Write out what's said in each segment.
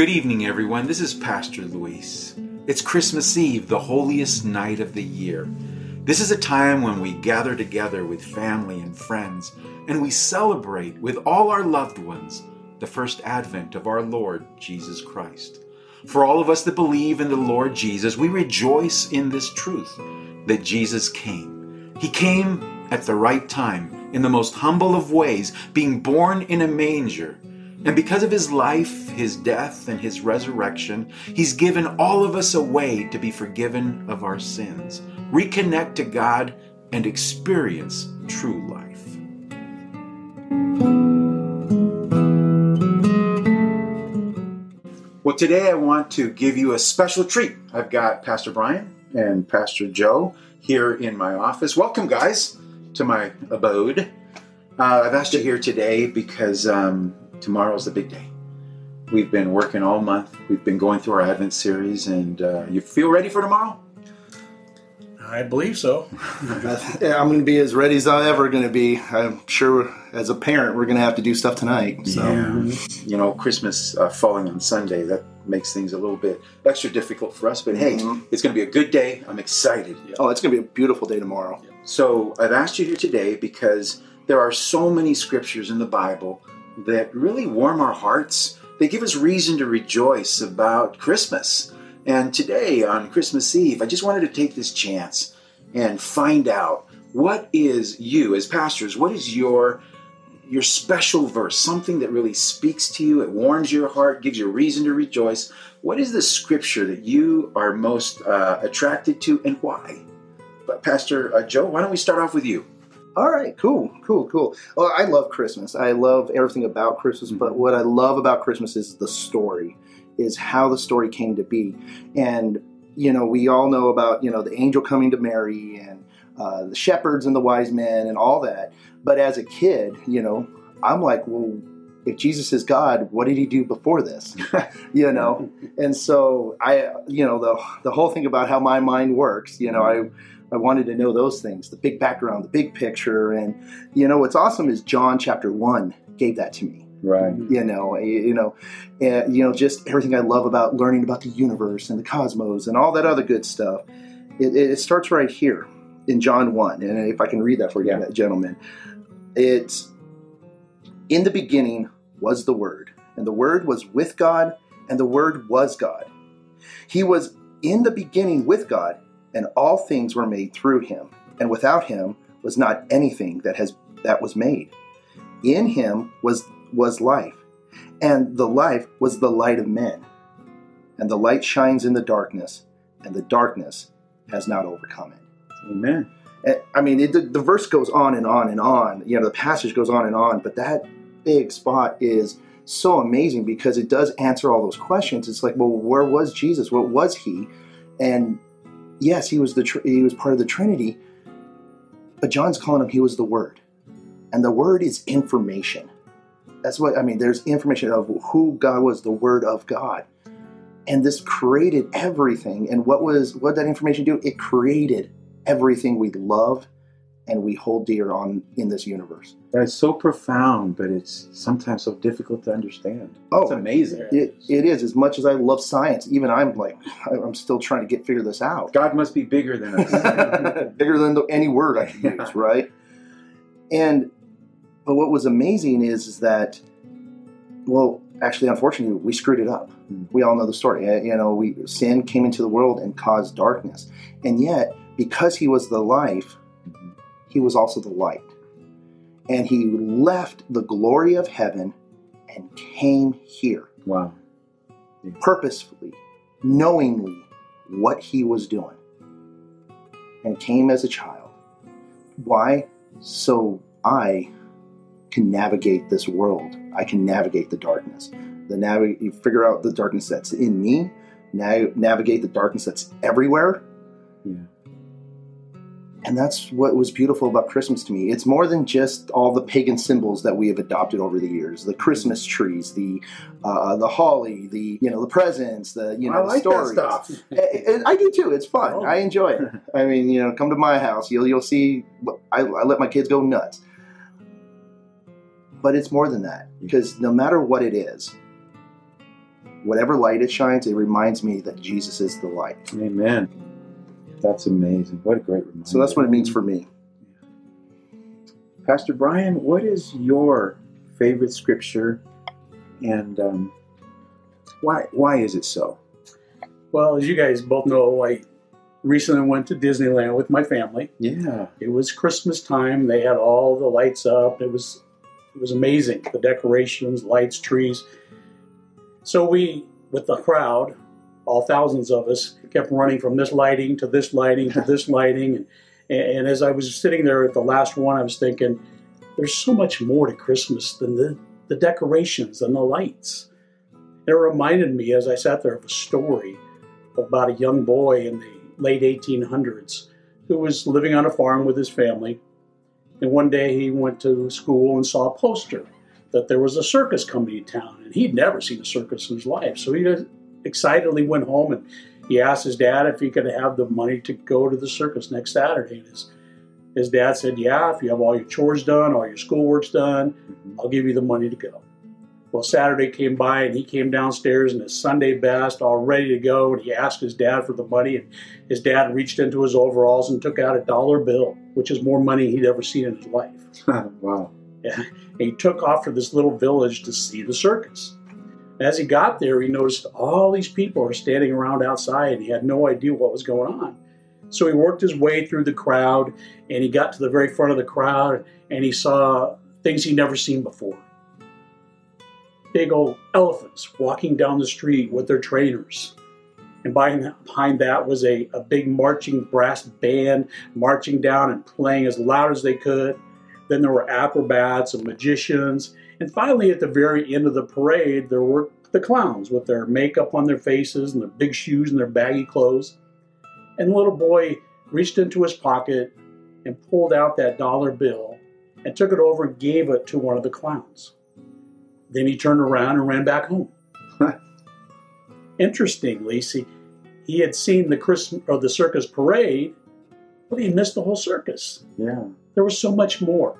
Good evening, everyone. This is Pastor Luis. It's Christmas Eve, the holiest night of the year. This is a time when we gather together with family and friends and we celebrate with all our loved ones the first advent of our Lord Jesus Christ. For all of us that believe in the Lord Jesus, we rejoice in this truth that Jesus came. He came at the right time, in the most humble of ways, being born in a manger and because of his life, his death, and his resurrection, he's given all of us a way to be forgiven of our sins, reconnect to God, and experience true life. Well, today I want to give you a special treat. I've got Pastor Brian and Pastor Joe here in my office. Welcome, guys, to my abode. Uh, I've asked you here today because um, tomorrow's the big day. We've been working all month. We've been going through our Advent series, and uh, you feel ready for tomorrow? I believe so. yeah, I'm going to be as ready as I'm ever going to be. I'm sure as a parent, we're going to have to do stuff tonight. So. Yeah. You know, Christmas uh, falling on Sunday, that makes things a little bit extra difficult for us. But hey, mm-hmm. it's going to be a good day. I'm excited. Oh, it's going to be a beautiful day tomorrow. So I've asked you here today because there are so many scriptures in the Bible that really warm our hearts. They give us reason to rejoice about Christmas. And today, on Christmas Eve, I just wanted to take this chance and find out what is you, as pastors, what is your your special verse, something that really speaks to you, it warms your heart, gives you reason to rejoice. What is the scripture that you are most uh, attracted to, and why? But Pastor uh, Joe, why don't we start off with you? All right, cool, cool, cool. Well, I love Christmas. I love everything about Christmas, but what I love about Christmas is the story, is how the story came to be. And, you know, we all know about, you know, the angel coming to Mary and uh, the shepherds and the wise men and all that. But as a kid, you know, I'm like, well, if Jesus is God, what did he do before this? you know? And so I, you know, the, the whole thing about how my mind works, you know, I, I wanted to know those things, the big background, the big picture. And, you know, what's awesome is John chapter one gave that to me. Right. Mm-hmm. You know, eh, you know, and, you know, just everything I love about learning about the universe and the cosmos and all that other good stuff. It, it starts right here in John 1. And if I can read that for you, yeah. gentlemen, it's in the beginning was the Word, and the Word was with God, and the Word was God. He was in the beginning with God, and all things were made through him, and without him was not anything that has that was made. In him was was life, and the life was the light of men. And the light shines in the darkness, and the darkness has not overcome it. Amen. I mean, it, the, the verse goes on and on and on. You know, the passage goes on and on, but that big spot is so amazing because it does answer all those questions. It's like, well, where was Jesus? What was he? And yes, he was the tr- he was part of the Trinity, but John's calling him he was the Word, and the Word is information. That's what I mean. There's information of who God was, the Word of God, and this created everything. And what was what that information do? It created everything we love and we hold dear on in this universe. That's so profound, but it's sometimes so difficult to understand. Oh, it's amazing. It, it is. As much as I love science, even I'm like, I'm still trying to get figure this out. God must be bigger than us, bigger than the, any word I can use, right? And but what was amazing is, is that, well, actually, unfortunately, we screwed it up. Mm. We all know the story. Eh, you know, we sin came into the world and caused darkness, and yet because He was the life he was also the light. And he left the glory of heaven and came here. Wow. Yeah. Purposefully, knowingly what he was doing. And came as a child. Why? So I can navigate this world. I can navigate the darkness. The nav- you figure out the darkness that's in me, now navigate the darkness that's everywhere. Yeah. And that's what was beautiful about Christmas to me. It's more than just all the pagan symbols that we have adopted over the years: the Christmas trees, the uh, the holly, the you know the presents, the you know I the like stories. That stuff. Eh, eh, I, I, do too. It's fun. Oh. I enjoy it. I mean, you know, come to my house, you'll you'll see. I, I let my kids go nuts. But it's more than that mm. because no matter what it is, whatever light it shines, it reminds me that Jesus is the light. Amen. That's amazing. What a great reminder. So that's what it means for me. Pastor Brian, what is your favorite scripture, and um, why why is it so? Well, as you guys both know, I recently went to Disneyland with my family. Yeah, It was Christmas time. They had all the lights up. It was it was amazing. The decorations, lights, trees. So we, with the crowd, all thousands of us, kept running from this lighting to this lighting to this lighting. And, and as I was sitting there at the last one, I was thinking, there's so much more to Christmas than the, the decorations and the lights. It reminded me as I sat there of a story about a young boy in the late 1800s who was living on a farm with his family. And one day he went to school and saw a poster that there was a circus coming to town. And he'd never seen a circus in his life. So he excitedly went home and he asked his dad if he could have the money to go to the circus next Saturday. And his, his dad said, Yeah, if you have all your chores done, all your schoolwork's done, I'll give you the money to go. Well, Saturday came by and he came downstairs in his Sunday best, all ready to go. And he asked his dad for the money. And his dad reached into his overalls and took out a dollar bill, which is more money he'd ever seen in his life. wow. And he took off for this little village to see the circus. As he got there, he noticed all these people are standing around outside and he had no idea what was going on. So he worked his way through the crowd and he got to the very front of the crowd and he saw things he'd never seen before. Big old elephants walking down the street with their trainers. And behind that was a, a big marching brass band marching down and playing as loud as they could. Then there were acrobats and magicians. And finally, at the very end of the parade, there were the clowns with their makeup on their faces and their big shoes and their baggy clothes. And the little boy reached into his pocket and pulled out that dollar bill and took it over and gave it to one of the clowns. Then he turned around and ran back home. Interestingly, see, he had seen the Christmas or the circus parade, but he missed the whole circus. Yeah. There was so much more.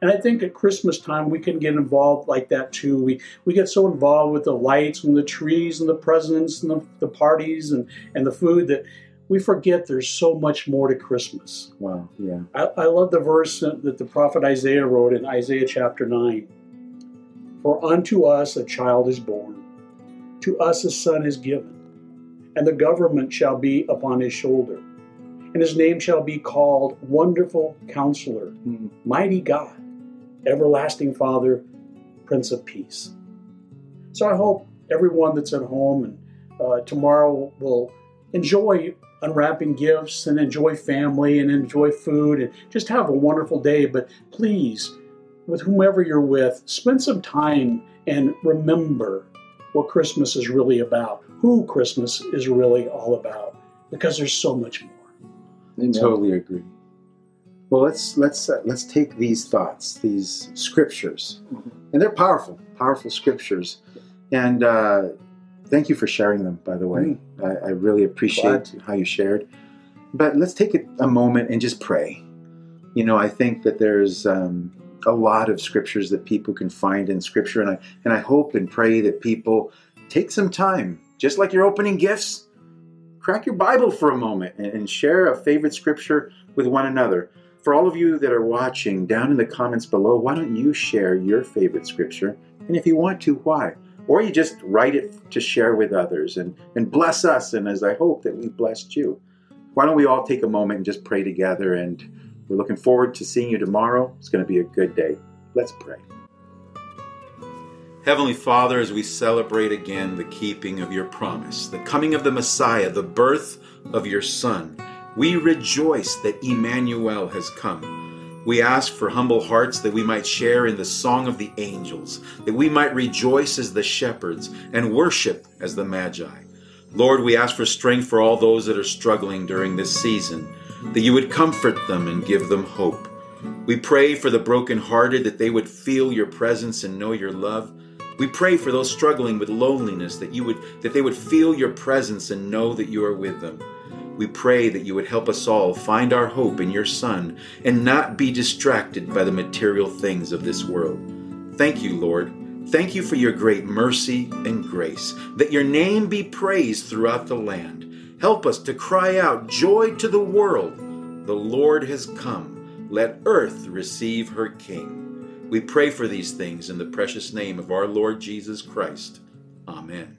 And I think at Christmas time we can get involved like that too. We we get so involved with the lights and the trees and the presents and the, the parties and, and the food that we forget there's so much more to Christmas. Wow. Yeah. I, I love the verse that the prophet Isaiah wrote in Isaiah chapter 9. For unto us a child is born, to us a son is given, and the government shall be upon his shoulder. And his name shall be called Wonderful Counselor, Mm. Mighty God, Everlasting Father, Prince of Peace. So I hope everyone that's at home and uh, tomorrow will enjoy unwrapping gifts and enjoy family and enjoy food and just have a wonderful day. But please, with whomever you're with, spend some time and remember what Christmas is really about, who Christmas is really all about, because there's so much more. I Totally agree. Well, let's let's uh, let's take these thoughts, these scriptures, Mhm. and they're powerful, powerful scriptures. And uh, thank you for sharing them. By the way, I, I really appreciate how you shared. But let's take it a moment and just pray. You know, I think that there's um, a lot of scriptures that people can find in Scripture, and I and I hope and pray that people take some time, just like you're opening gifts. Crack your Bible for a moment and, and share a favorite scripture with one another. For all of you that are watching, down in the comments below, why don't you share your favorite scripture? And if you want to, why? Or you just write it to share with others and, and bless us, and as I hope that we've blessed you. Why don't we all take a moment and just pray together? And we're looking forward to seeing you tomorrow. It's going to be a good day. Let's pray. Heavenly Father, as we celebrate again the keeping of your promise, the coming of the Messiah, the birth of your Son, we rejoice that Emmanuel has come. We ask for humble hearts that we might share in the song of the angels, that we might rejoice as the shepherds and worship as the Magi. Lord, we ask for strength for all those that are struggling during this season, that you would comfort them and give them hope. We pray for the brokenhearted that they would feel your presence and know your love. We pray for those struggling with loneliness that you would that they would feel your presence and know that you are with them. We pray that you would help us all find our hope in your Son and not be distracted by the material things of this world. Thank you, Lord, Thank you for your great mercy and grace, that your name be praised throughout the land. Help us to cry out, Joy to the world! The Lord has come. Let earth receive her King. We pray for these things in the precious name of our Lord Jesus Christ. Amen.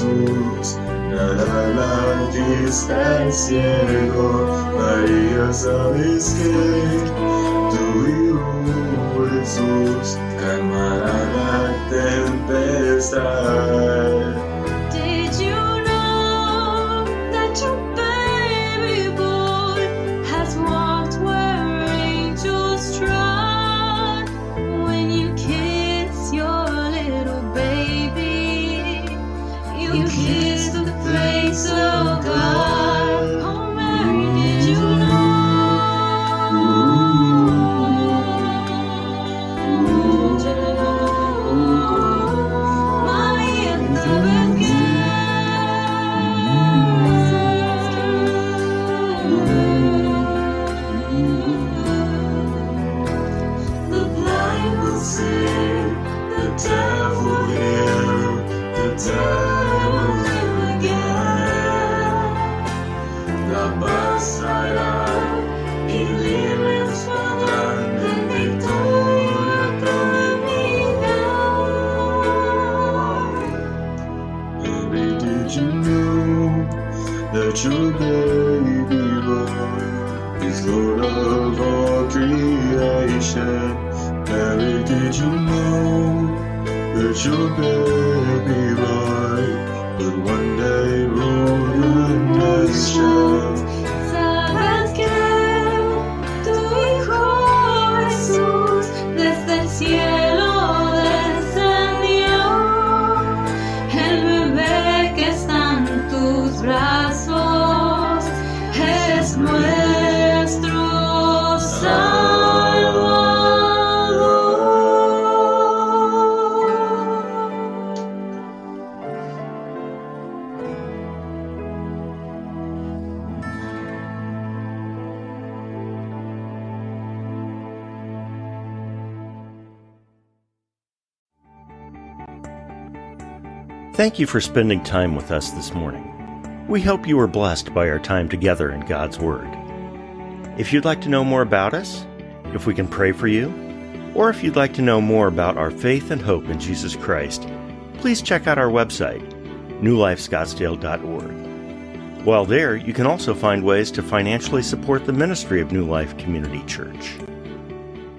Jesús nada la al cielo. María, sabes que tu Hijo Jesús calmará la tempestad. That your baby boy is Lord of all creation? Mary, did you know that your baby boy would one day rule the nation? Thank you for spending time with us this morning. We hope you were blessed by our time together in God's Word. If you'd like to know more about us, if we can pray for you, or if you'd like to know more about our faith and hope in Jesus Christ, please check out our website, newlifescottsdale.org. While there, you can also find ways to financially support the ministry of New Life Community Church.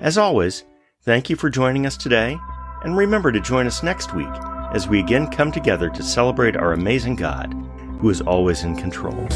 As always, thank you for joining us today, and remember to join us next week as we again come together to celebrate our amazing God, who is always in control.